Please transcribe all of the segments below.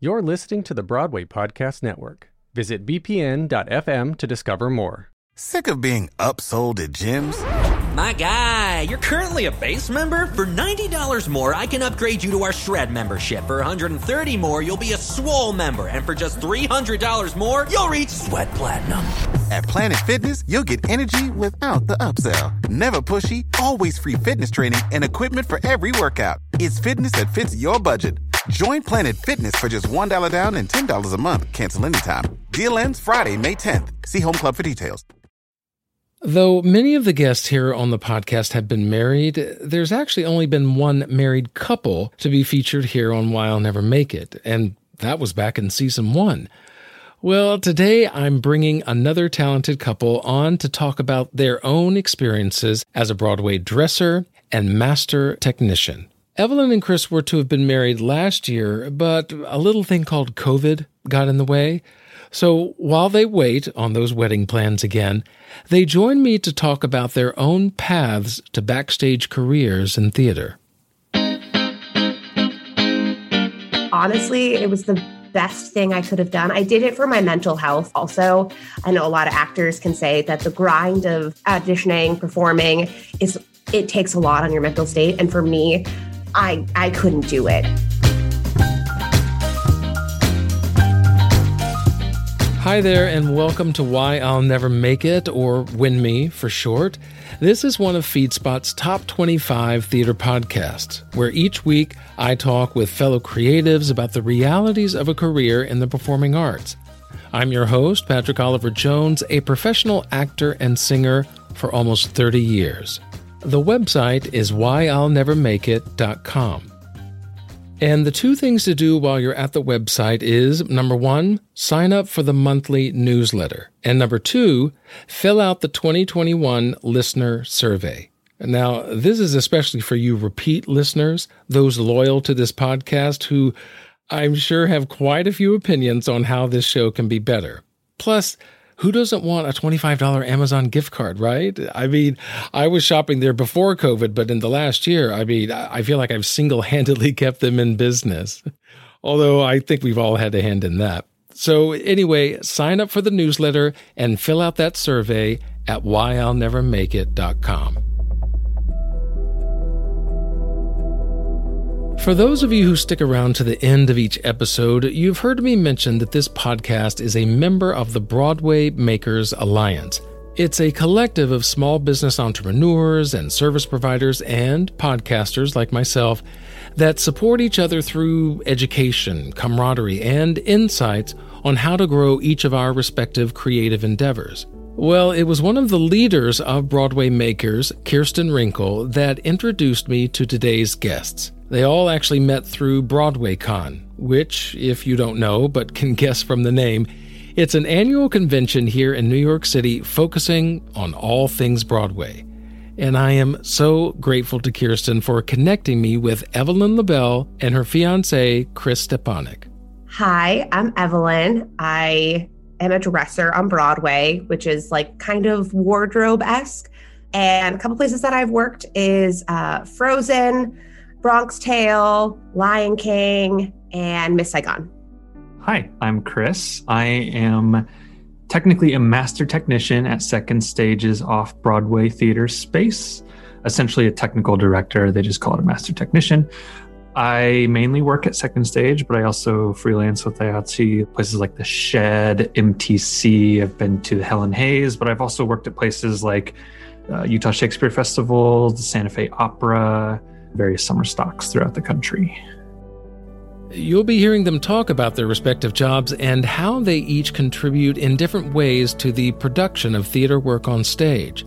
You're listening to the Broadway Podcast Network. Visit bpn.fm to discover more. Sick of being upsold at gyms? My guy, you're currently a base member. For $90 more, I can upgrade you to our Shred membership. For 130 more, you'll be a Swole member. And for just $300 more, you'll reach Sweat Platinum. At Planet Fitness, you'll get energy without the upsell. Never pushy, always free fitness training and equipment for every workout. It's fitness that fits your budget. Join Planet Fitness for just $1 down and $10 a month. Cancel anytime. Deal ends Friday, May 10th. See Home Club for details. Though many of the guests here on the podcast have been married, there's actually only been one married couple to be featured here on Why I'll Never Make It, and that was back in season one. Well, today I'm bringing another talented couple on to talk about their own experiences as a Broadway dresser and master technician. Evelyn and Chris were to have been married last year, but a little thing called COVID got in the way. So while they wait on those wedding plans again, they join me to talk about their own paths to backstage careers in theater. Honestly, it was the best thing I could have done. I did it for my mental health also. I know a lot of actors can say that the grind of auditioning, performing is it takes a lot on your mental state and for me, I I couldn't do it. Hi there, and welcome to Why I'll Never Make It, or WINMI for short. This is one of FeedSpot's top 25 theater podcasts, where each week I talk with fellow creatives about the realities of a career in the performing arts. I'm your host, Patrick Oliver Jones, a professional actor and singer for almost 30 years. The website is whyillnevermakeit.com. And the two things to do while you're at the website is number one, sign up for the monthly newsletter. And number two, fill out the 2021 listener survey. Now, this is especially for you repeat listeners, those loyal to this podcast who I'm sure have quite a few opinions on how this show can be better. Plus, who doesn't want a $25 Amazon gift card, right? I mean, I was shopping there before COVID, but in the last year, I mean, I feel like I've single handedly kept them in business. Although I think we've all had a hand in that. So, anyway, sign up for the newsletter and fill out that survey at whyillnevermakeit.com. For those of you who stick around to the end of each episode, you've heard me mention that this podcast is a member of the Broadway Makers Alliance. It's a collective of small business entrepreneurs and service providers and podcasters like myself that support each other through education, camaraderie, and insights on how to grow each of our respective creative endeavors. Well, it was one of the leaders of Broadway Makers, Kirsten Wrinkle, that introduced me to today's guests. They all actually met through BroadwayCon, which, if you don't know but can guess from the name, it's an annual convention here in New York City focusing on all things Broadway. And I am so grateful to Kirsten for connecting me with Evelyn LeBel and her fiance, Chris Stepanek. Hi, I'm Evelyn. I am a dresser on Broadway, which is like kind of wardrobe esque. And a couple places that I've worked is uh, Frozen, Bronx Tale, Lion King, and Miss Saigon. Hi, I'm Chris. I am technically a master technician at Second Stage's off Broadway theater space, essentially a technical director. They just call it a master technician. I mainly work at Second Stage, but I also freelance with IATSE, places like the Shed, MTC. I've been to Helen Hayes, but I've also worked at places like uh, Utah Shakespeare Festival, the Santa Fe Opera, various summer stocks throughout the country. You'll be hearing them talk about their respective jobs and how they each contribute in different ways to the production of theater work on stage.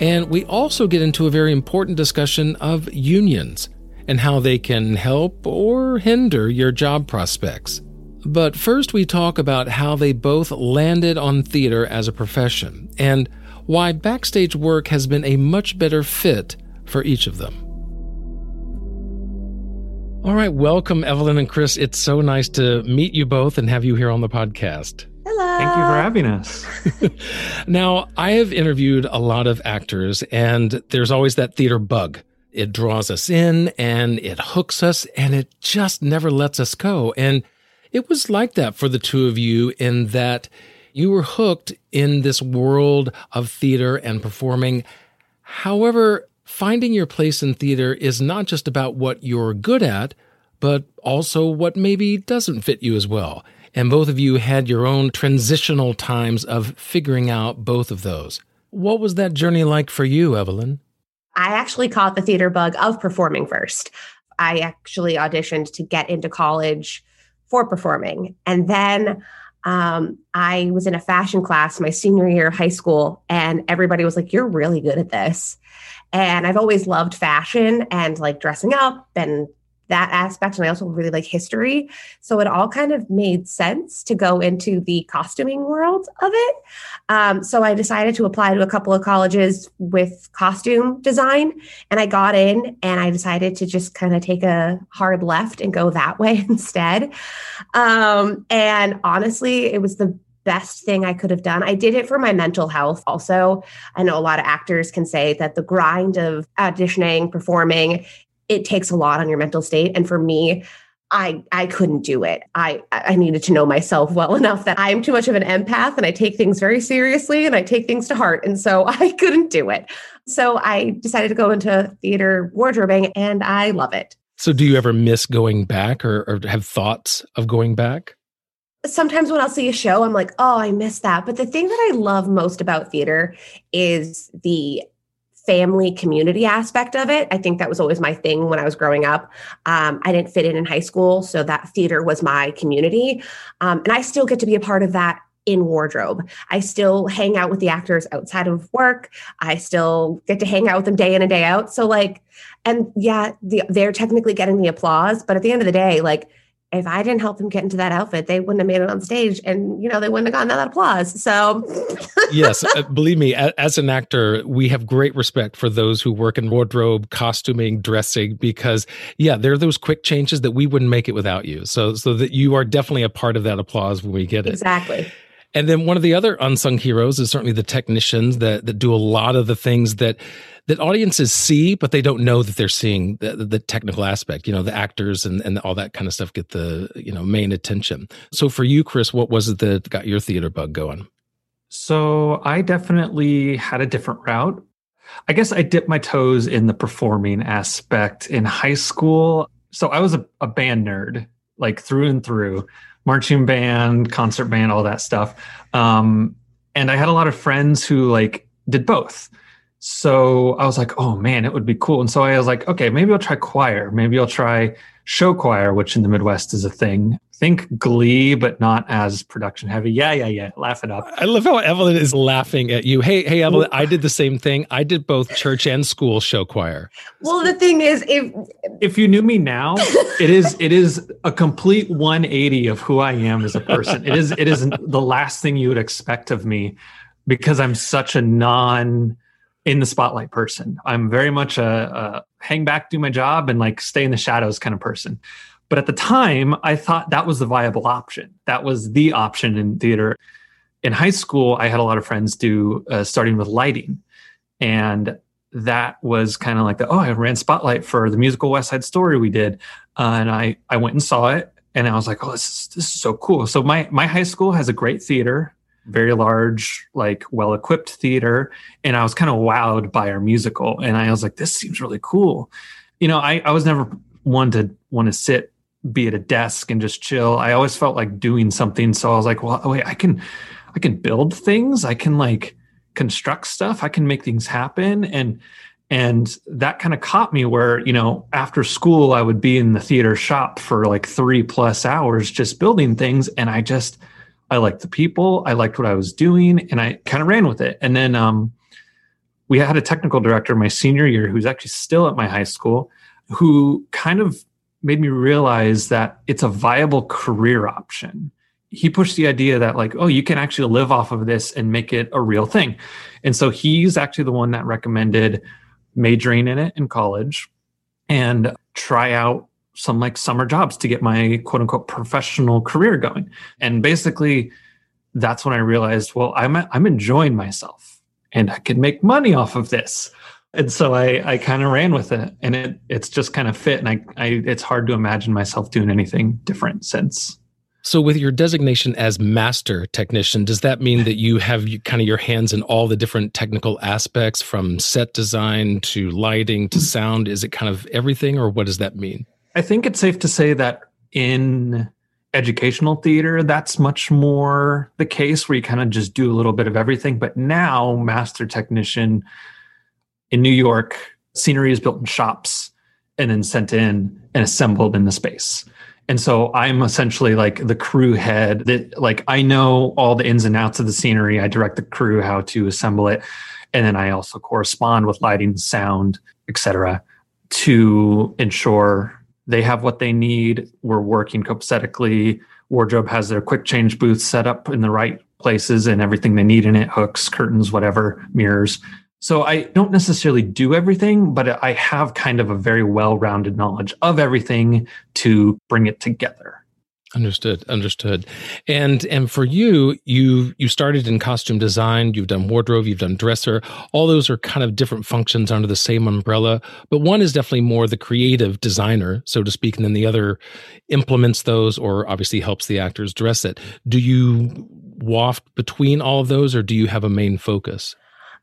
And we also get into a very important discussion of unions and how they can help or hinder your job prospects. But first, we talk about how they both landed on theater as a profession and why backstage work has been a much better fit for each of them. All right, welcome, Evelyn and Chris. It's so nice to meet you both and have you here on the podcast. Hello. Thank you for having us. now, I have interviewed a lot of actors, and there's always that theater bug. It draws us in and it hooks us, and it just never lets us go. And It was like that for the two of you in that you were hooked in this world of theater and performing. However, finding your place in theater is not just about what you're good at, but also what maybe doesn't fit you as well. And both of you had your own transitional times of figuring out both of those. What was that journey like for you, Evelyn? I actually caught the theater bug of performing first. I actually auditioned to get into college for performing. And then um, I was in a fashion class my senior year of high school, and everybody was like, You're really good at this. And I've always loved fashion and like dressing up and that aspect. And I also really like history. So it all kind of made sense to go into the costuming world of it. Um, so I decided to apply to a couple of colleges with costume design. And I got in and I decided to just kind of take a hard left and go that way instead. Um, and honestly, it was the best thing I could have done. I did it for my mental health also. I know a lot of actors can say that the grind of auditioning, performing it takes a lot on your mental state. And for me, I I couldn't do it. I I needed to know myself well enough that I am too much of an empath and I take things very seriously and I take things to heart. And so I couldn't do it. So I decided to go into theater wardrobing and I love it. So do you ever miss going back or, or have thoughts of going back? Sometimes when I'll see a show, I'm like, oh, I miss that. But the thing that I love most about theater is the family community aspect of it. I think that was always my thing when I was growing up. Um, I didn't fit in in high school, so that theater was my community. Um, and I still get to be a part of that in wardrobe. I still hang out with the actors outside of work. I still get to hang out with them day in and day out. So, like, and yeah, the, they're technically getting the applause, but at the end of the day, like, if I didn't help them get into that outfit, they wouldn't have made it on stage and, you know, they wouldn't have gotten that applause. So, yes, uh, believe me, as an actor, we have great respect for those who work in wardrobe, costuming, dressing, because, yeah, there are those quick changes that we wouldn't make it without you. So, so that you are definitely a part of that applause when we get it. Exactly. And then one of the other unsung heroes is certainly the technicians that, that do a lot of the things that that audiences see, but they don't know that they're seeing the, the, technical aspect. You know, the actors and, and all that kind of stuff get the you know main attention. So for you, Chris, what was it that got your theater bug going? So I definitely had a different route. I guess I dipped my toes in the performing aspect in high school. So I was a, a band nerd, like through and through, marching band, concert band, all that stuff. Um, and I had a lot of friends who like did both. So I was like, oh man, it would be cool. And so I was like, okay, maybe I'll try choir. Maybe I'll try show choir, which in the Midwest is a thing. Think glee, but not as production heavy. Yeah, yeah, yeah. Laugh it up. I love how Evelyn is laughing at you. Hey, hey, Evelyn, I did the same thing. I did both church and school show choir. Well, the thing is, if if you knew me now, it is it is a complete 180 of who I am as a person. It is it is the last thing you would expect of me because I'm such a non in the spotlight person. I'm very much a, a hang back, do my job, and like stay in the shadows kind of person. But at the time, I thought that was the viable option. That was the option in theater. In high school, I had a lot of friends do uh, starting with lighting, and that was kind of like the oh, I ran spotlight for the musical West Side Story we did, uh, and I I went and saw it, and I was like, oh, this is, this is so cool. So my my high school has a great theater very large, like well equipped theater. And I was kind of wowed by our musical. And I was like, this seems really cool. You know, I, I was never one to want to sit, be at a desk and just chill. I always felt like doing something. So I was like, well, oh, wait, I can, I can build things. I can like construct stuff. I can make things happen. And, and that kind of caught me where you know after school i would be in the theater shop for like three plus hours just building things and i just I liked the people, I liked what I was doing, and I kind of ran with it. And then um, we had a technical director my senior year who's actually still at my high school, who kind of made me realize that it's a viable career option. He pushed the idea that, like, oh, you can actually live off of this and make it a real thing. And so he's actually the one that recommended majoring in it in college and try out some like summer jobs to get my quote unquote professional career going. And basically, that's when I realized, well, I'm I'm enjoying myself and I can make money off of this. And so I I kind of ran with it, and it it's just kind of fit. And I I it's hard to imagine myself doing anything different since. So, with your designation as master technician, does that mean that you have kind of your hands in all the different technical aspects from set design to lighting to sound? Is it kind of everything, or what does that mean? I think it's safe to say that in educational theater, that's much more the case where you kind of just do a little bit of everything. But now, master technician in New York, scenery is built in shops and then sent in and assembled in the space. And so I'm essentially like the crew head that like I know all the ins and outs of the scenery. I direct the crew how to assemble it. And then I also correspond with lighting, sound, etc., to ensure they have what they need. We're working copacetically. Wardrobe has their quick change booth set up in the right places and everything they need in it hooks, curtains, whatever, mirrors. So I don't necessarily do everything, but I have kind of a very well-rounded knowledge of everything to bring it together. Understood, understood. And and for you, you you started in costume design, you've done wardrobe, you've done dresser. All those are kind of different functions under the same umbrella, but one is definitely more the creative designer, so to speak, and then the other implements those or obviously helps the actors dress it. Do you waft between all of those or do you have a main focus?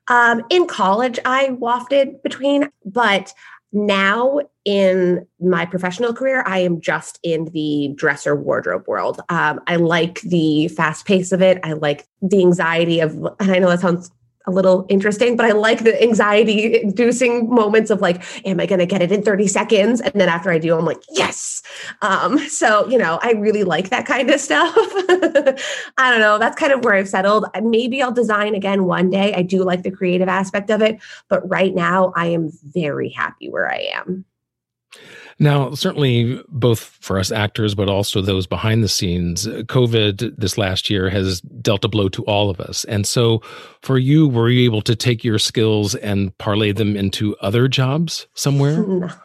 Um, in college, I wafted between, but now in my professional career, I am just in the dresser wardrobe world. Um, I like the fast pace of it. I like the anxiety of, and I know that sounds a little interesting, but I like the anxiety inducing moments of like, am I going to get it in 30 seconds? And then after I do, I'm like, yes. Um, so, you know, I really like that kind of stuff. I don't know. That's kind of where I've settled. Maybe I'll design again one day. I do like the creative aspect of it, but right now I am very happy where I am. Now, certainly both for us actors, but also those behind the scenes, COVID this last year has dealt a blow to all of us. And so for you, were you able to take your skills and parlay them into other jobs somewhere?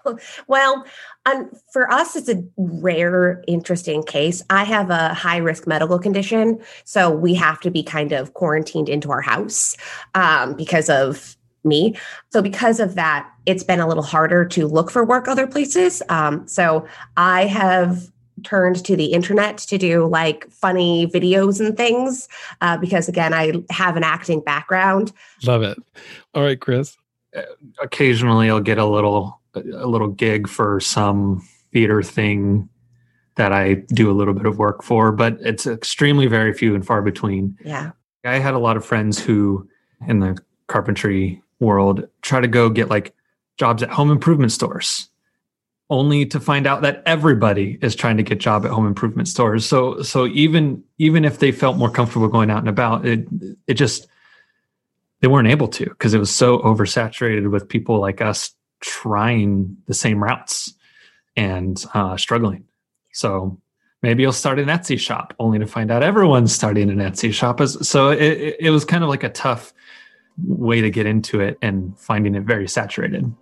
Well, um, for us, it's a rare, interesting case. I have a high risk medical condition. So we have to be kind of quarantined into our house um, because of me. So because of that, it's been a little harder to look for work other places. Um, so I have turned to the internet to do like funny videos and things uh, because again i have an acting background. Love it. All right chris. Uh, occasionally i'll get a little a little gig for some theater thing that i do a little bit of work for but it's extremely very few and far between. Yeah. I had a lot of friends who in the carpentry world try to go get like jobs at home improvement stores only to find out that everybody is trying to get job at home improvement stores. So so even even if they felt more comfortable going out and about it it just they weren't able to because it was so oversaturated with people like us trying the same routes and uh, struggling. So maybe you'll start an etsy shop only to find out everyone's starting an etsy shop. So it, it was kind of like a tough way to get into it and finding it very saturated.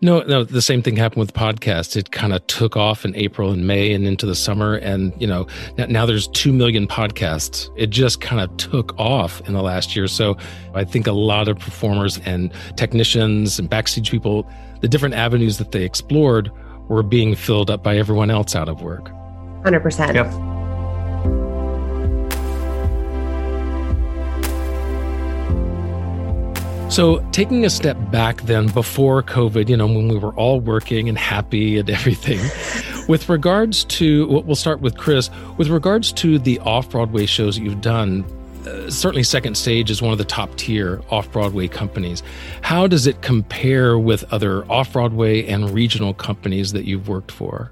No, no, the same thing happened with podcasts. It kind of took off in April and May and into the summer. And, you know, now there's 2 million podcasts. It just kind of took off in the last year. So I think a lot of performers and technicians and backstage people, the different avenues that they explored were being filled up by everyone else out of work. 100%. Yep. So, taking a step back then before COVID, you know, when we were all working and happy and everything, with regards to, what we'll start with Chris, with regards to the off Broadway shows that you've done, uh, certainly Second Stage is one of the top tier off Broadway companies. How does it compare with other off Broadway and regional companies that you've worked for?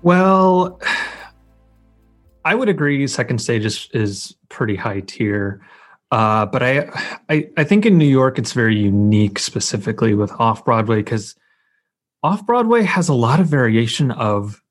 Well, I would agree Second Stage is, is pretty high tier. Uh, but I, I, I think in New York it's very unique, specifically with off Broadway, because off Broadway has a lot of variation of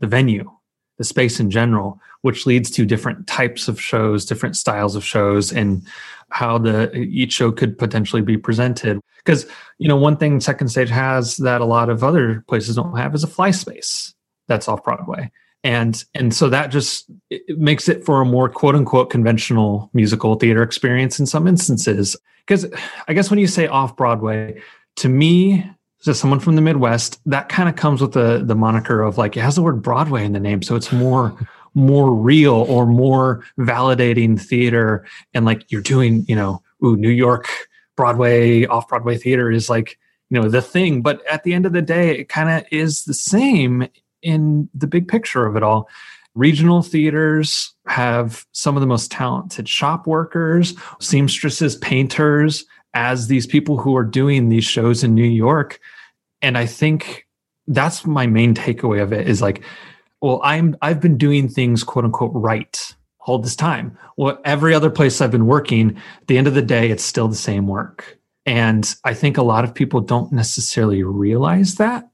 the venue, the space in general, which leads to different types of shows, different styles of shows, and how the each show could potentially be presented. Because you know, one thing Second Stage has that a lot of other places don't have is a fly space that's off Broadway and and so that just it makes it for a more quote unquote conventional musical theater experience in some instances. Because i guess when you say off broadway to me as someone from the midwest that kind of comes with the the moniker of like it has the word broadway in the name so it's more more real or more validating theater. And like you're doing you know ooh new york broadway off broadway theater is like you know the thing. But at the end of the day it kind of is the same in the big picture of it all regional theaters have some of the most talented shop workers seamstresses painters as these people who are doing these shows in new york. And i think that's my main takeaway of it is like well i'm i've been doing things quote unquote right all this time. Well every other place i've been working at the end of the day it's still the same work. And I think a lot of people don't necessarily realize that.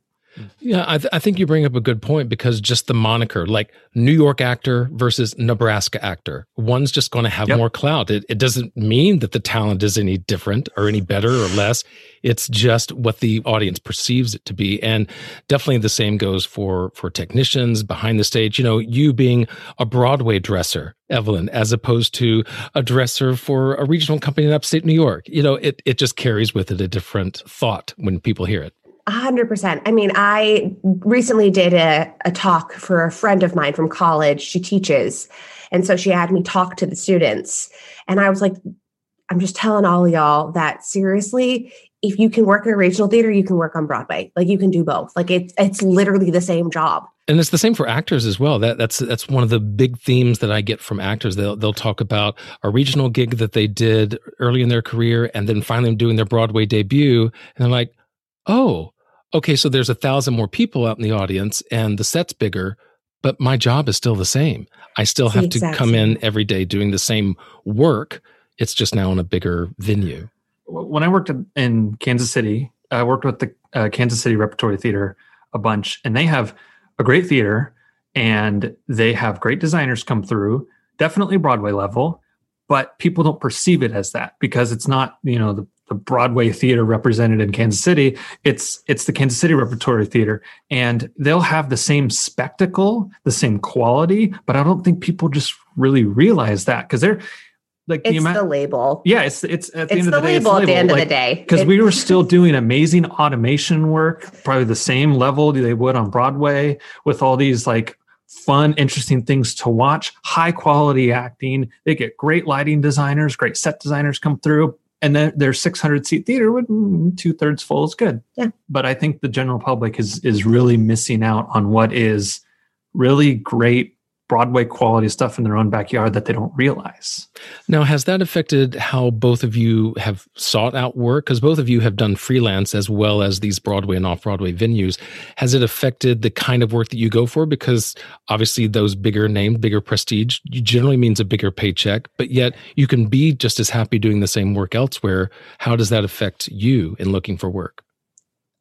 Yeah, I, th- I, think you bring up a good point because just the moniker, like New York actor versus Nebraska actor, one's just going to have yep. more clout. It, it doesn't mean that the talent is any different or any better or less. It's just what the audience perceives it to be, and definitely the same goes for for technicians behind the stage. You know, you being a Broadway dresser, Evelyn, as opposed to a dresser for a regional company in upstate New York. You know, it it just carries with it a different thought when people hear it. 100%. I mean, I recently did a, a talk for a friend of mine from college. She teaches. And so she had me talk to the students. And I was like, I'm just telling all y'all that seriously, if you can work in a regional theater, you can work on Broadway. Like you can do both. Like it's it's literally the same job. And it's the same for actors as well. That that's that's one of the big themes that I get from actors. They'll they'll talk about a regional gig that they did early in their career and then finally doing their Broadway debut. And they're like, oh, okay, so there's a thousand more people out in the audience and the set's bigger, but my job is still the same. I still have to come in every day doing the same work. It's just now in a bigger venue. When I worked in Kansas City, I worked with the uh, Kansas City Repertory Theater a bunch, and they have a great theater and they have great designers come through, definitely Broadway level, but people don't perceive it as that because it's not, you know, the the Broadway theater represented in Kansas City. It's it's the Kansas City Repertory Theater, and they'll have the same spectacle, the same quality, but I don't think people just really realize that because they're like it's the, ama- the, label. Yeah, it's it's at the it's end of the, the day. Label at the end like, of the day because we were still doing amazing automation work, probably the same level they would on Broadway with all these like fun, interesting things to watch, high quality acting. They get great lighting designers, great set designers come through and then their 600 seat theater with mm, two thirds full is good. Yeah. But I think the general public is is really missing out on what is really great Broadway quality stuff in their own backyard that they don't realize. Now, has that affected how both of you have sought out work? Because both of you have done freelance as well as these Broadway and off Broadway venues. Has it affected the kind of work that you go for? Because obviously, those bigger name, bigger prestige, generally means a bigger paycheck, but yet you can be just as happy doing the same work elsewhere. How does that affect you in looking for work?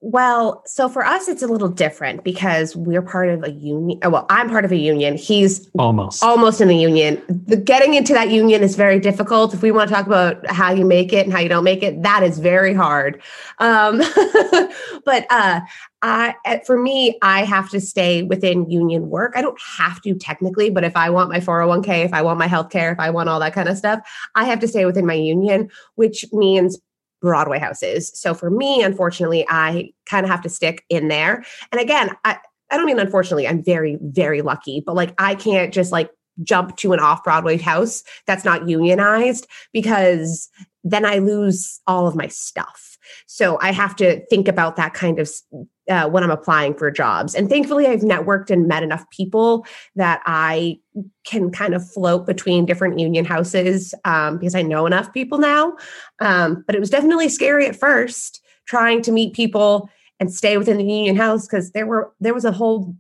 Well, so for us, it's a little different because we're part of a union. Uh, well, I'm part of a union. He's almost almost in the union. The getting into that union is very difficult. If we want to talk about how you make it and how you don't make it, that is very hard. Um, but uh, I, for me, I have to stay within union work. I don't have to technically, but if I want my 401k, if I want my health care, if I want all that kind of stuff, I have to stay within my union, which means Broadway houses. So for me, unfortunately, I kind of have to stick in there. And again, I, I don't mean unfortunately, I'm very, very lucky, but like I can't just like jump to an off Broadway house that's not unionized because then I lose all of my stuff. So I have to think about that kind of uh, when I'm applying for jobs. And thankfully, I've networked and met enough people that I can kind of float between different union houses um, because I know enough people now. Um, but it was definitely scary at first trying to meet people and stay within the union house because there were there was a whole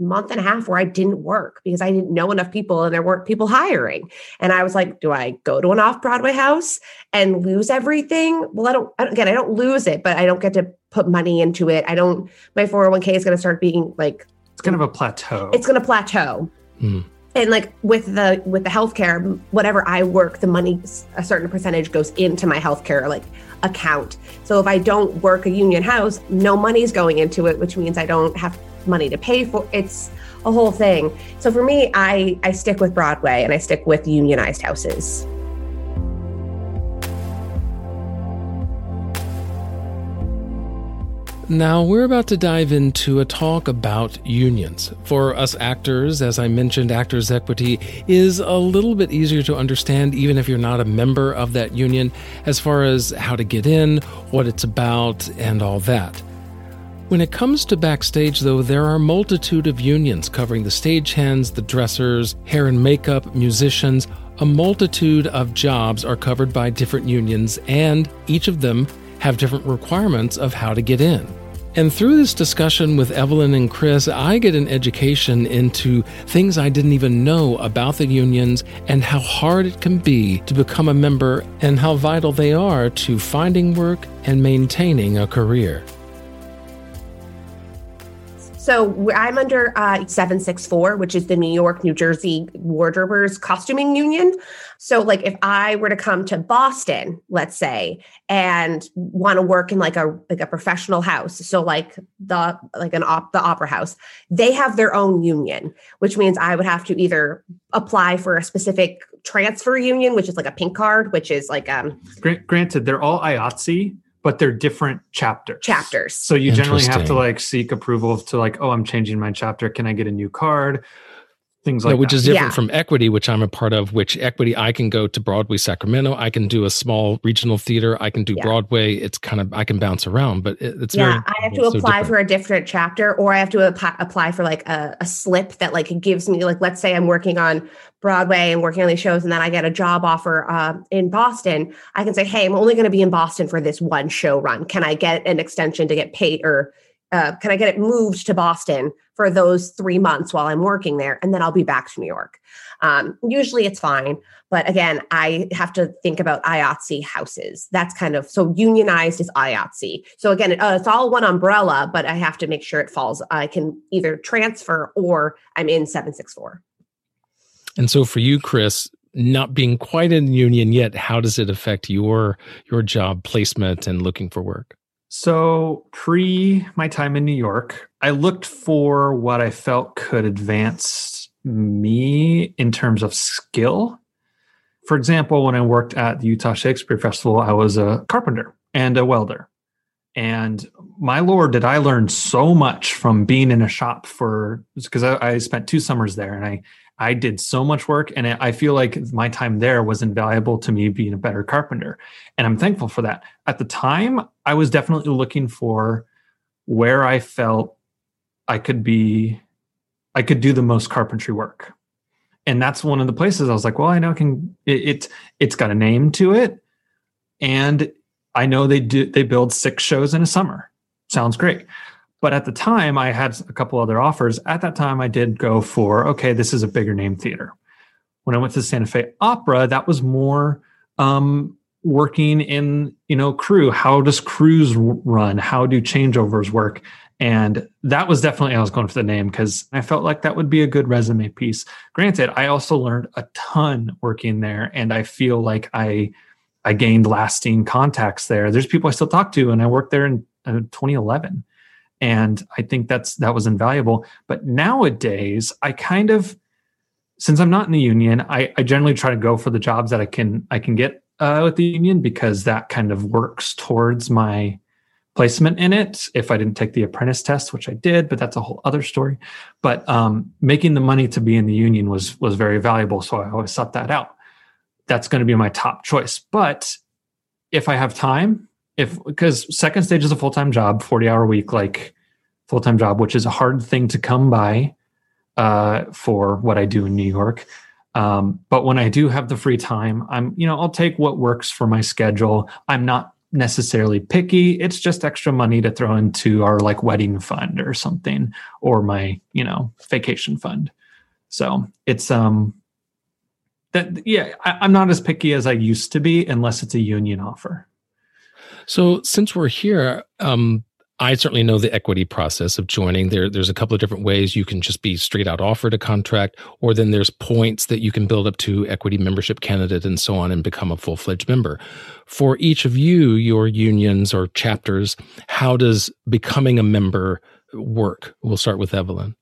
month and a half where I didn't work because I didn't know enough people and there weren't people hiring. And I was like, do I go to an off Broadway house and lose everything? Well, I don't, I don't, again, I don't lose it, but I don't get to put money into it. I don't, my 401k is going to start being like, it's kind of a plateau. It's going to plateau. Mm. And like with the with the healthcare, whatever I work, the money a certain percentage goes into my healthcare like account. So if I don't work a union house, no money's going into it, which means I don't have money to pay for it's a whole thing so for me i i stick with broadway and i stick with unionized houses Now, we're about to dive into a talk about unions. For us actors, as I mentioned, Actors Equity is a little bit easier to understand, even if you're not a member of that union, as far as how to get in, what it's about, and all that. When it comes to backstage, though, there are a multitude of unions covering the stagehands, the dressers, hair and makeup, musicians. A multitude of jobs are covered by different unions, and each of them have different requirements of how to get in. And through this discussion with Evelyn and Chris, I get an education into things I didn't even know about the unions and how hard it can be to become a member and how vital they are to finding work and maintaining a career. So I'm under uh, 764, which is the New York, New Jersey Wardrobers Costuming Union. So, like, if I were to come to Boston, let's say, and want to work in like a like a professional house, so like the like an op the opera house, they have their own union, which means I would have to either apply for a specific transfer union, which is like a pink card, which is like um. Granted, they're all IATSE, but they're different chapters. Chapters. So you generally have to like seek approval to like, oh, I'm changing my chapter. Can I get a new card? Things like yeah, which that. is different Yeah. from equity which i'm a part of which equity i can go to broadway sacramento i can do a small regional theater i can do Yeah. broadway it's kind of i can bounce around but it, it's yeah, very I have to apply different. for a different chapter, or I have to apply, apply for like a, a slip that like gives me like let's say I'm working on Broadway and working on these shows, and then I get a job offer uh, in Boston. I can say, hey, I'm only going to be in Boston for this one show run. Can I get an extension to get paid, or uh, can I get it moved to Boston for those three months while I'm working there, and then I'll be back to New York. Um, usually it's fine, but again, I have to think about IATSE houses. That's kind of so unionized is IATSE. So again, uh, it's all one umbrella, but I have to make sure it falls. I can either transfer or I'm in 764. and so for you chris not being quite in union yet how does it affect your your job placement and looking for work So, pre my time in New York, I looked for what I felt could advance me in terms of skill. For example, when I worked at the Utah Shakespeare Festival, I was a carpenter and a welder. And my lord, did I learn so much from being in a shop for because I, I spent two summers there and I I did so much work and I feel like my time there was invaluable to me being a better carpenter. And I'm thankful for that. At the time, I was definitely looking for where I felt I could be, I could do the most carpentry work. And that's one of the places I was like, well, I know I can, it, it it's got a name to it. And I know they do, they build six shows in a summer. Sounds great. But at the time, I had a couple other offers. At that time, I did go for, okay, this is a bigger name theater. When I went to the Santa Fe Opera, that was more um, working in, you know, crew. How does crews run? How do changeovers work? And that was definitely, I was going for the name because I felt like that would be a good resume piece. Granted, I also learned a ton working there, and I feel like I, I gained lasting contacts there. There's people I still talk to, and I worked there in uh, 2011 and i think that's that was invaluable. But nowadays i kind of since i'm not in the union i, I generally try to go for the jobs that i can i can get uh, with the union because that kind of works towards my placement in it. If i didn't take the apprentice test which i did but that's a whole other story. But um, making the money to be in the union was was very valuable so i always sought that out that's going to be my top choice. But if i have time if because second stage is a full-time job 40 hour week like full-time job which is a hard thing to come by uh, for what i do in new york. Um, but when i do have the free time i'm you know i'll take what works for my schedule. I'm not necessarily picky. It's just extra money to throw into our like wedding fund or something or my you know vacation fund. So it's um that yeah I, i'm not as picky as i used to be unless it's a union offer So, since we're here, um, I certainly know the equity process of joining. There, there's a couple of different ways you can just be straight out offered a contract, or then there's points that you can build up to equity membership candidate and so on and become a full fledged member. For each of you, your unions or chapters, how does becoming a member work? We'll start with Evelyn.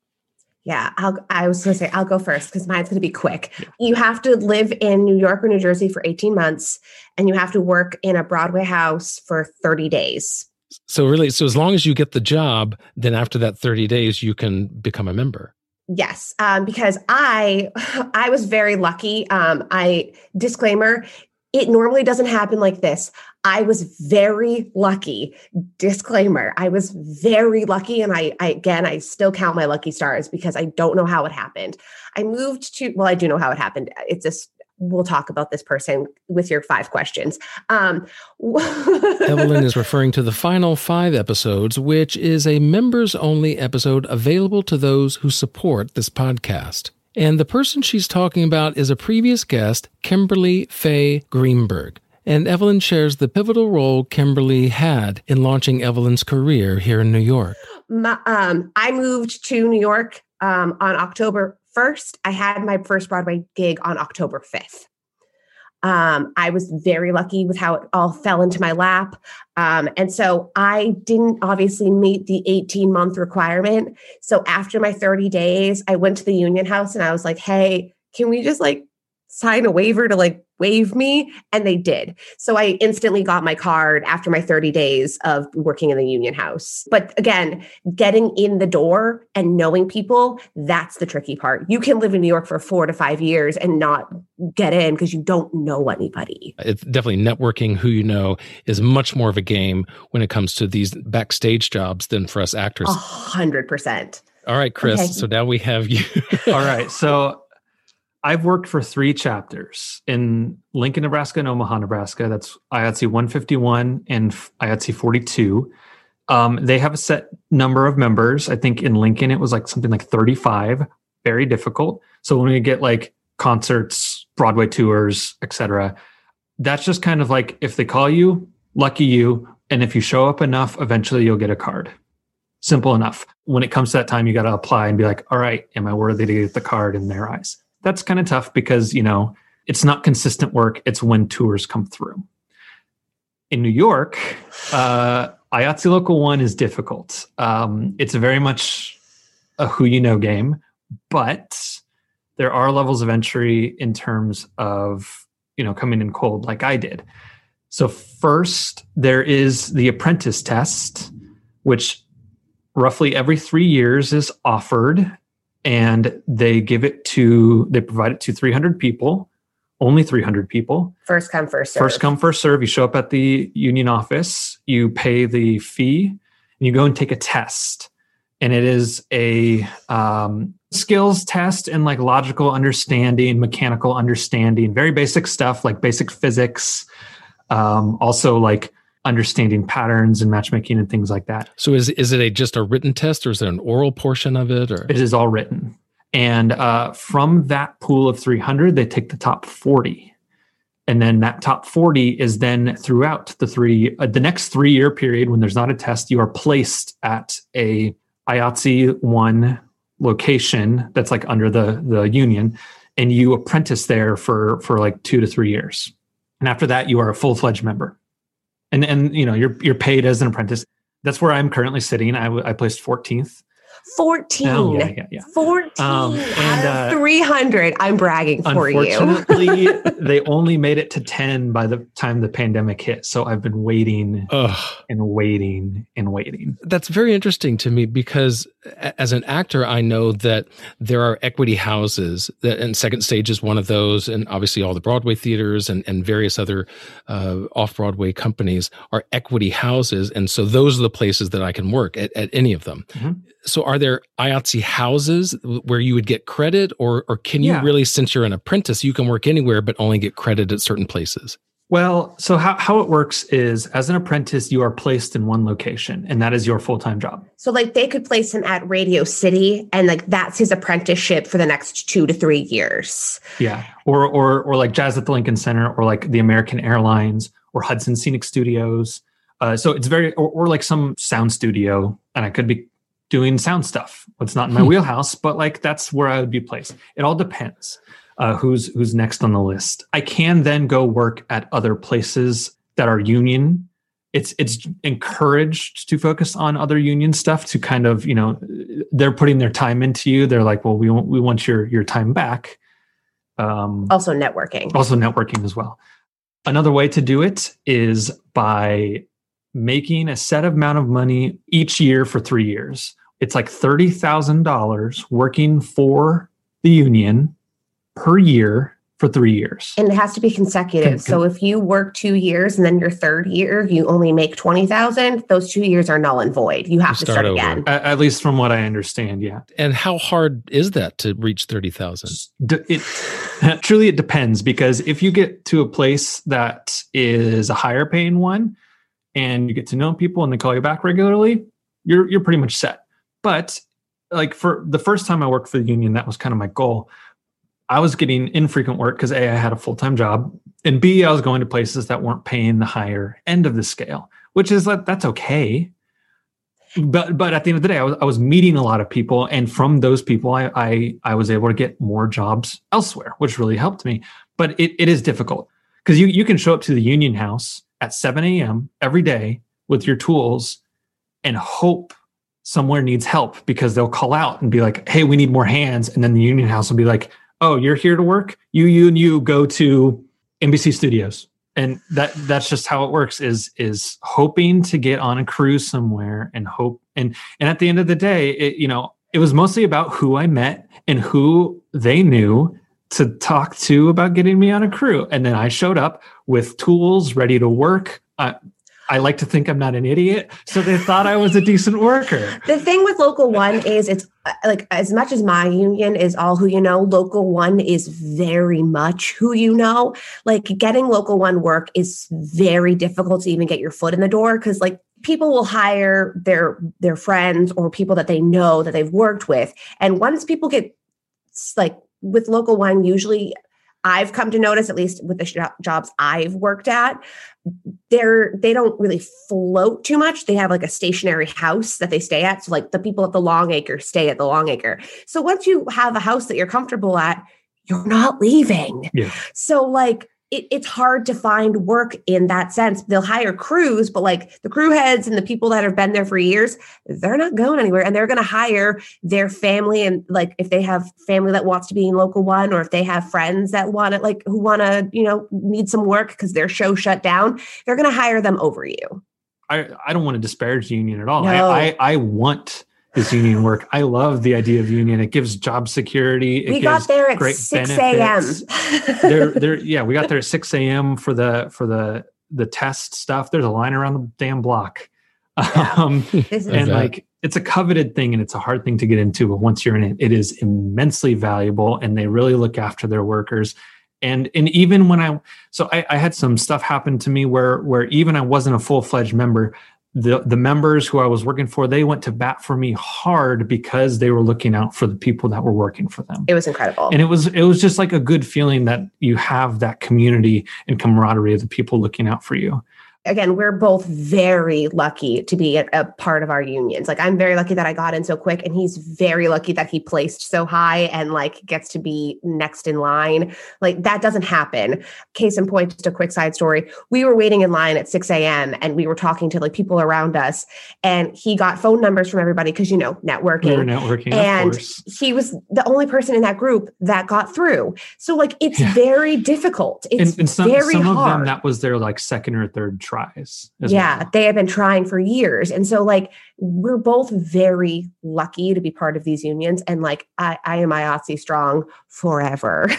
Yeah, I'll, I was going to say I'll go first because mine's going to be quick. You have to live in New York or New Jersey for 18 months, and you have to work in a Broadway house for 30 days. So really, so as long as you get the job, then after that 30 days, you can become a member. Yes, um, because I I was very lucky. Um, I disclaimer, it normally doesn't happen like this. I was very lucky. Disclaimer, I was very lucky. And I, I, again, I still count my lucky stars because I don't know how it happened. I moved to, well, I do know how it happened. It's just, we'll talk about this person with your five questions. Um, Evelyn is referring to the final five episodes, which is a members only episode available to those who support this podcast. And the person she's talking about is a previous guest, Kimberly Faye Greenberg. And Evelyn shares the pivotal role Kimberly had in launching Evelyn's career here in New York. My, um, I moved to New York um, on October 1st. I had my first Broadway gig on October 5th. Um, I was very lucky with how it all fell into my lap. Um, and so I didn't obviously meet the 18 month requirement. So after my 30 days, I went to the union house and I was like, hey, can we just like sign a waiver to like waive me and they did. So i instantly got my card after my 30 days of working in the union house. But again getting in the door and knowing people that's the tricky part. You can live in new york for four to five years and not get in because you don't know anybody. It's definitely networking who you know is much more of a game when it comes to these backstage jobs than for us actors. A hundred percent. All right chris okay. so now we have you. All right so I've worked for three chapters in Lincoln, Nebraska, and Omaha, Nebraska. That's IATSE 151 and IATSE 42. Um, they have a set number of members. I think in Lincoln it was like something like 35. Very difficult. So when we get like concerts, Broadway tours, etc., that's just kind of like if they call you, lucky you, and if you show up enough, eventually you'll get a card. Simple enough. When it comes to that time, you got to apply and be like, all right, am I worthy to get the card in their eyes? That's kind of tough because you know it's not consistent work it's when tours come through. In new york uh local one is difficult. Um it's very much a who you know game but there are levels of entry in terms of you know coming in cold like i did. So first there is the apprentice test which roughly every three years is offered and they give it to they provide it to 300 people only 300 people. First come first serve. First come first serve. You show up at the union office you pay the fee and you go and take a test. And it is a um, skills test and like logical understanding mechanical understanding very basic stuff like basic physics um, also like understanding patterns and matchmaking and things like that. So is is it a just a written test or is there an oral portion of it or? It is all written. And uh, from that pool of 300, they take the top 40. And then that top 40 is then throughout the three, uh, the next three year period when there's not a test, you are placed at a IATSE one location that's like under the, the union and you apprentice there for, for like two to three years. And after that, you are a full fledged member and and you know you're you're paid as an apprentice. That's where I'm currently sitting. I, I placed 14th 14. Oh, yeah, yeah, yeah. 14 um, and, uh, 300. I'm bragging for you. Unfortunately, they only made it to 10 by the time the pandemic hit. So I've been waiting Ugh. and waiting and waiting. That's very interesting to me because as an actor, I know that there are equity houses that, and Second Stage is one of those. And obviously all the Broadway theaters and, and various other uh, off-Broadway companies are equity houses. And so those are the places that I can work at, at any of them. Mm-hmm so are there IATSE houses where you would get credit or or can you yeah. really since you're an apprentice you can work anywhere but only get credit at certain places? Well, so how, how it works is as an apprentice, you are placed in one location and that is your full time job. So, like, they could place him at Radio City and, like, that's his apprenticeship for the next two to three years. Yeah. Or, or, or like Jazz at the Lincoln Center or like the American Airlines or Hudson Scenic Studios. Uh, so it's very, or, or like some sound studio, and I could be doing sound stuff. It's not in my hmm. wheelhouse, but like that's where I would be placed. It all depends uh, who's who's next on the list. I can then go work at other places that are union. It's it's encouraged to focus on other union stuff to kind of you know they're putting their time into you. They're like, well, we want we want your your time back. Um, also networking. Also networking as well. Another way to do it is by making a set amount of money each year for three years. It's like $30,000 working for the union per year for three years. And it has to be consecutive. Con- so if you work two years and then your third year you only make twenty thousand, those two years are null and void. You have You to start start over. again. At, at least from what I understand, yeah. And how hard is that to reach 30,000? D- it truly it depends because if you get to a place that is a higher paying one and you get to know people and they call you back regularly, you're you're pretty much set. But like for the first time I worked for the union, that was kind of my goal. I was getting infrequent work because A, I had a full time job, and B, I was going to places that weren't paying the higher end of the scale, which is that that's okay. But but at the end of the day, I was I was meeting a lot of people, and from those people, I I, I was able to get more jobs elsewhere, which really helped me. But it, it is difficult because you you can show up to the union house at 7 a.m. every day with your tools and hope somewhere needs help because they'll call out and be like, "Hey, we need more hands," and then the union house will be like, "Oh, you're here to work. You, you, and you go to NBC Studios." And that that's just how it works. Is is hoping to get on a cruise somewhere and hope and and at the end of the day, it, you know, it was mostly about who I met and who they knew to talk to about getting me on a crew. And then I showed up with tools ready to work. I like to think I'm not an idiot, so they thought I was a decent worker. The thing with local one is it's like as much as my union is all who you know, local one is very much who you know. Like getting local one work is very difficult to even get your foot in the door because like people will hire their their friends or people that they know that they've worked with. And once people get like with local one, usually I've come to notice, at least with the jobs I've worked at, they're they don't really float too much. They have like a stationary house that they stay at. So like the people at the Long Acre stay at the Long Acre. So once you have a house that you're comfortable at, you're not leaving. Yeah. So like it, it's hard to find work in that sense. They'll hire crews, but like the crew heads and the people that have been there for years, they're not going anywhere. And they're going to hire their family. And like if they have family that wants to be in local one, or if they have friends that want it, like who want to, you know, need some work because their show shut down, they're going to hire them over you. I, I don't want to disparage the union at all. No. I, I, I want this union work. I love the idea of union. It gives job security. It we gives got there at great 6 benefits. a.m. there, there, yeah, we got there at 6 a.m. for the for the the test stuff. There's a line around the damn block. Yeah. Um, and like it's a coveted thing and it's a hard thing to get into but once you're in it it is immensely valuable and they really look after their workers and and even when i so i, I had some stuff happen to me where where even i wasn't a full-fledged member the the members who i was working for they went to bat for me hard because they were looking out for the people that were working for them it was incredible. and it was it was just like a good feeling that you have that community and camaraderie of the people looking out for you again, we're both very lucky to be a, a part of our unions. Like I'm very lucky that I got in so quick and he's very lucky that he placed so high and like gets to be next in line. Like that doesn't happen. Case in point, just a quick side story. We were waiting in line at 6 a.m. and we were talking to like people around us and he got phone numbers from everybody because you know, networking we networking and he was the only person in that group that got through. So like it's Yeah. very difficult. It's and, and some, very some of hard. them that was their like second or third tries as yeah, well. they have been trying for years. And so like we're both very lucky to be part of these unions. And like I, I am IATSE strong forever.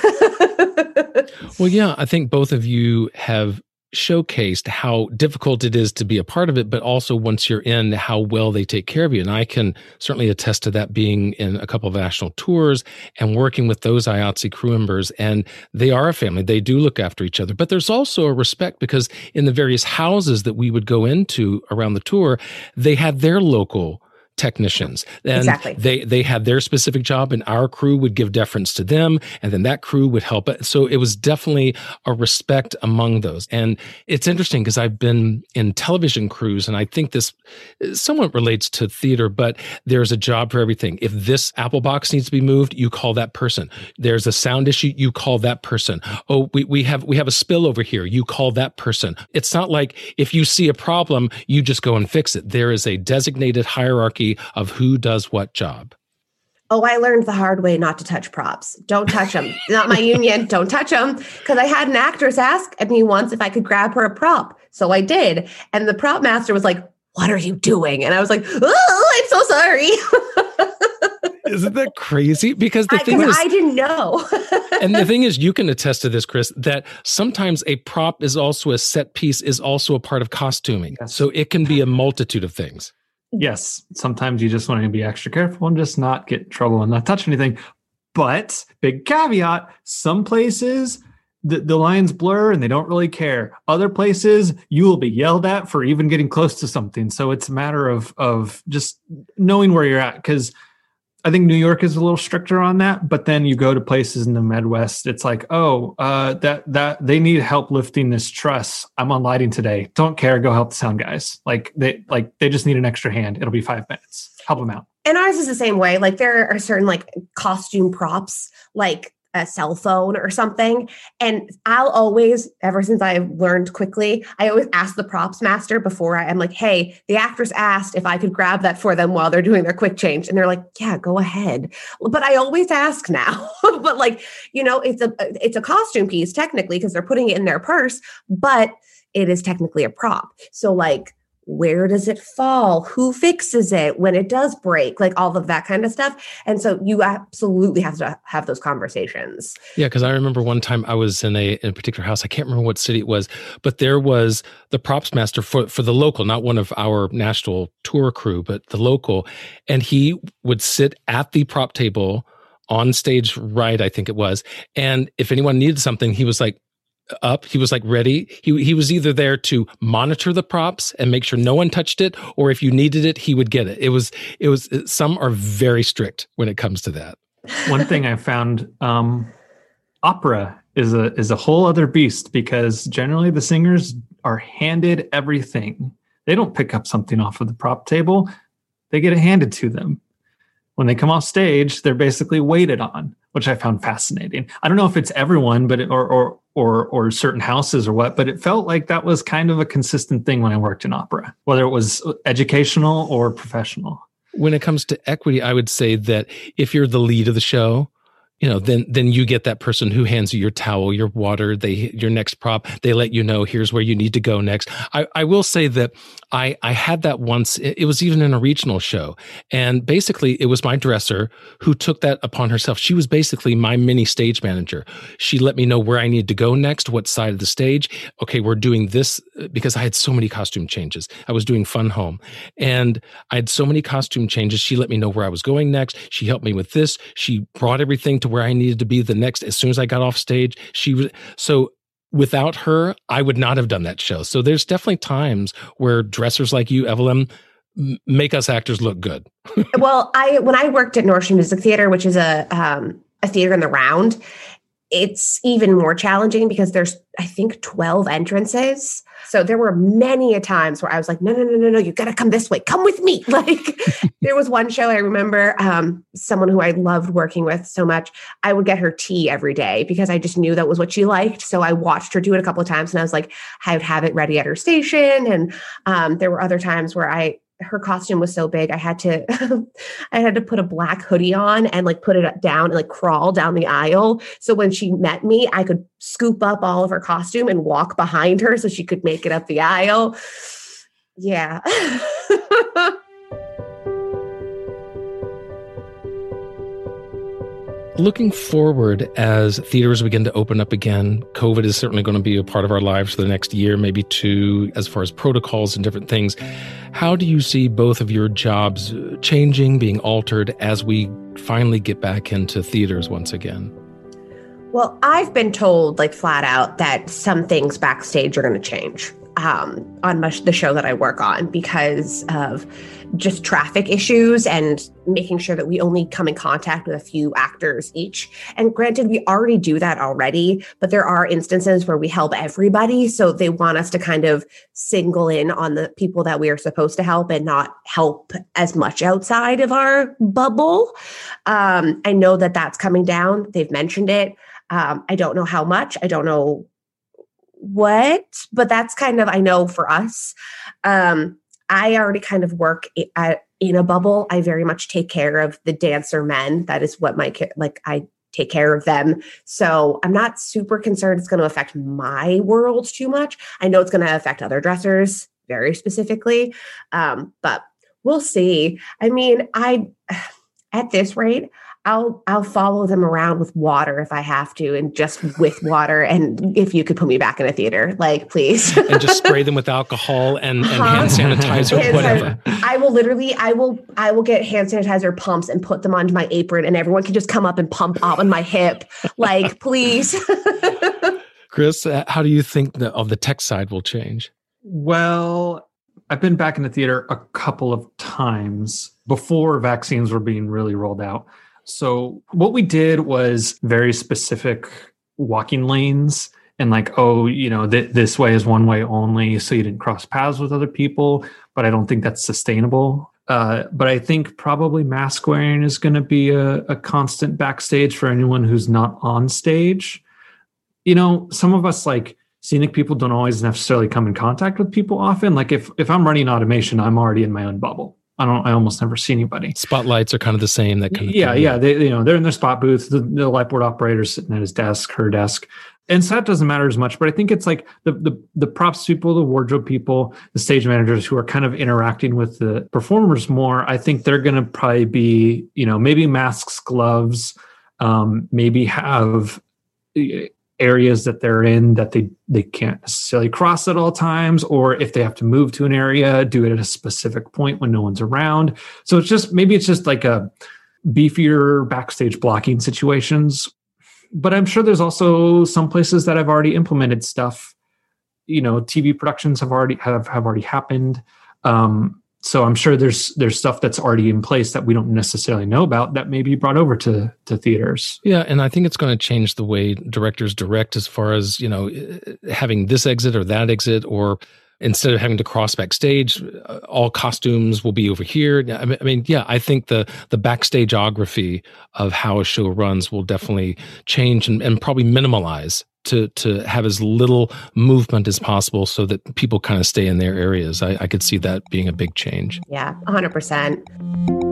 Well, yeah, I think both of you have showcased how difficult it is to be a part of it, but also once you're in, how well they take care of you. And I can certainly attest to that being in a couple of national tours and working with those IATSE crew members. And they are a family. They do look after each other. But there's also a respect because in the various houses that we would go into around the tour, they had their local technicians. And Exactly. they they had their specific job and our crew would give deference to them and then that crew would help. So it was definitely a respect among those. And it's interesting because i've been in television crews and i think this uh, somewhat relates to theater but there's a job for everything. If this apple box needs to be moved you call that person. There's a sound issue you call that person. Oh we, we have we have a spill over here you call that person. It's not like if you see a problem you just go and fix it. There is a designated hierarchy of who does what job oh, I learned the hard way not to touch props. Don't touch them. not my union. Don't touch them. Because I had an actress ask me once if I could grab her a prop. So I did. And the prop master was like, What are you doing? And I was like, Oh, I'm so sorry. Isn't that crazy? Because the I, thing is, I didn't know. and the thing is, you can attest to this, Chris, that sometimes a prop is also a set piece, is also a part of costuming. Yes. So it can be a multitude of things. Yes, sometimes you just want to be extra careful and just not get in trouble and not touch anything. But big caveat: some places the, the lines blur and they don't really care. Other places you will be yelled at for even getting close to something. So it's a matter of of just knowing where you're at because I think New York is a little stricter on that, but then you go to places in the Midwest, it's like, oh, uh, that that they need help lifting this truss. I'm on lighting today. Don't care. Go help the sound guys. Like they like they just need an extra hand. It'll be five minutes. Help them out. and ours is the same way. Like there are certain like costume props, like a cell phone or something. And I'll always, ever since I've learned quickly, I always ask the props master before I, I'm like, hey, the actress asked if I could grab that for them while they're doing their quick change. And they're like, yeah, go ahead. But I always ask now. but like, you know, it's a it's a costume piece technically because they're putting it in their purse, but it is technically a prop. So like where does it fall? Who fixes it when it does break? Like all of that kind of stuff. And so you absolutely have to have those conversations. Yeah, because I remember one time I was in a, in a particular house. I can't remember what city it was, but there was the props master for for the local, not one of our national tour crew, but the local, and he would sit at the prop table on stage right, I think it was. And if anyone needed something, he was like up. He was like ready. He he was either there to monitor the props and make sure no one touched it, or if you needed it, he would get it. It was it was some are very strict when it comes to that. One thing I found, um, opera is a is a whole other beast because generally the singers are handed everything. They don't pick up something off of the prop table; they get it handed to them. When they come off stage, they're basically waited on, which I found fascinating. I don't know if it's everyone, but it, or or or or certain houses or what, but it felt like that was kind of a consistent thing when I worked in opera, whether it was uh, educational or professional. when it comes to equity, I would say that if you're the lead of the show, you know, then then you get that person who hands you your towel, your water, they your next prop. They let you know here's where you need to go next. I, I will say that I I had that once. It, was even in a regional show, and basically it was my dresser who took that upon herself. She was basically my mini stage manager. She let me know where I needed to go next, what side of the stage. Okay, we're doing this because I had so many costume changes. I was doing Fun Home, and I had so many costume changes. She let me know where I was going next. She helped me with this. She brought everything to where I needed to be the next as soon as I got off stage. She was so without her, I would not have done that show. So there's definitely times where dressers like you, Evelyn, make us actors look good. well, I when I worked at North Shore Music Theater, which is a um, a theater in the round, it's even more challenging because there's I think 12 entrances. So there were many a times where I was like, no, no, no, no, no, you gotta come this way. Come with me. Like there was one show I remember um, someone who I loved working with so much. I would get her tea every day because I just knew that was what she liked. So I watched her do it a couple of times and I was like, I would have it ready at her station. And um, there were other times where I her costume was so big i had to i had to put a black hoodie on and like put it down and like crawl down the aisle. So when she met me i could scoop up all of her costume and walk behind her so she could make it up the aisle. Yeah Looking forward as theaters begin to open up again, COVID is certainly going to be a part of our lives for the next year, maybe two, as far as protocols and different things. How do you see both of your jobs uh, changing, being altered as we finally get back into theaters once again? well i've been told like flat out that some things backstage are going to change um, on my, the show that i work on because of just traffic issues and making sure that we only come in contact with a few actors each. And granted, we already do that already, but there are instances where we help everybody. So they want us to kind of single in on the people that we are supposed to help and not help as much outside of our bubble. Um, I know that that's coming down. They've mentioned it. Um, I don't know how much. I don't know what, but that's kind of, I know for us. Um, I already kind of work at, in a bubble. I very much take care of the dancer men. That is what my like I take care of them. So I'm not super concerned it's going to affect my world too much. I know it's going to affect other dressers very specifically, um, but we'll see. I mean, I at this rate, I'll I'll follow them around with water if I have to, and just with water. And if you could put me back in a theater, like please, and just spray them with alcohol and, and uh-huh. hand sanitizer, hand whatever. I will literally, I will, I will get hand sanitizer pumps and put them onto my apron, and everyone can just come up and pump up on my hip, like please. Chris, uh, how do you think that of the tech side will change? Well, I've been back in the theater a couple of times before vaccines were being really rolled out. So what we did was very specific walking lanes and like, oh, you know, th- this way is one way only, so you didn't cross paths with other people. But I don't think that's sustainable. Uh, but I think probably mask wearing is going to be a, a constant backstage for anyone who's not on stage. You know, some of us like scenic people don't always necessarily come in contact with people often. Like if if I'm running automation, I'm already in my own bubble. I don't. I almost never see anybody. Spotlights are kind of the same. That kind of yeah, thing. yeah. They you know they're in their spot booth. The, the lightboard operator sitting at his desk, her desk, and so that doesn't matter as much. But I think it's like the the the props people, the wardrobe people, the stage managers who are kind of interacting with the performers more. I think they're going to probably be you know maybe masks, gloves, um, maybe have areas that they're in that they they can't necessarily cross at all times or if they have to move to an area do it at a specific point when no one's around. So it's just maybe it's just like a beefier backstage blocking situations. But i'm sure there's also some places that have already implemented stuff. You know tv productions have already have have already happened. Um so I'm sure there's there's stuff that's already in place that we don't necessarily know about that may be brought over to to theaters. Yeah, and I think it's going to change the way directors direct as far as you know having this exit or that exit, or instead of having to cross backstage, uh, all costumes will be over here. I mean, yeah, I think the the backstageography of how a show runs will definitely change and, and probably minimalize to to have as little movement as possible so that people kind of stay in their areas. I, I could see that being a big change. Yeah, 100%.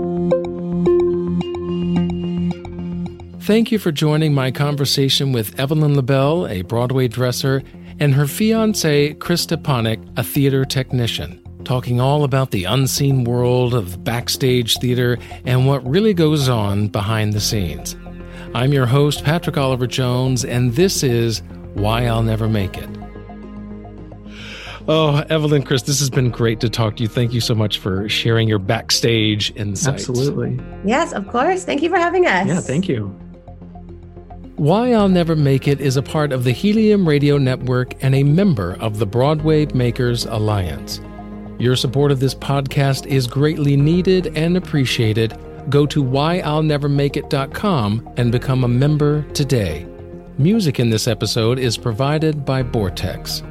Thank you for joining my conversation with Evelyn LeBel, a Broadway dresser, and her fiance, Chris Stepanek, a theater technician, talking all about the unseen world of backstage theater and what really goes on behind the scenes. I'm your host, Patrick Oliver Jones, and this is Why I'll Never Make It. Oh, Evelyn, Chris, this has been great to talk to you. Thank you so much for sharing your backstage insights. Absolutely. Yes, of course. Thank you for having us. Yeah, thank you. Why I'll Never Make It is a part of the Helium Radio Network and a member of the Broadway Makers Alliance. Your support of this podcast is greatly needed and appreciated go to whyillnevermakeit.com and become a member today. Music in this episode is provided by Borrtex.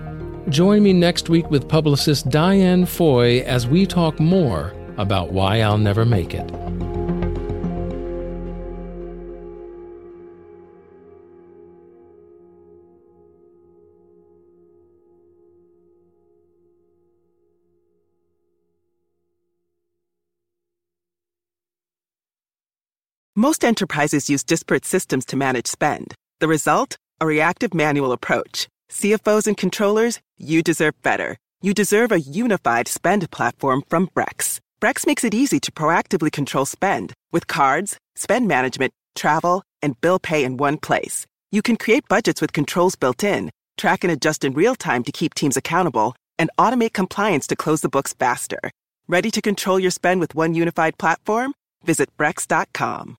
Join me next week with publicist Diane Foy as we talk more about why I'll never make it. Most enterprises use disparate systems to manage spend. The result? A reactive manual approach. CFOs and controllers, you deserve better. You deserve a unified spend platform from Brex. Brex makes it easy to proactively control spend with cards, spend management, travel, and bill pay in one place. You can create budgets with controls built in, track and adjust in real time to keep teams accountable, and automate compliance to close the books faster. Ready to control your spend with one unified platform? Visit Brex.com.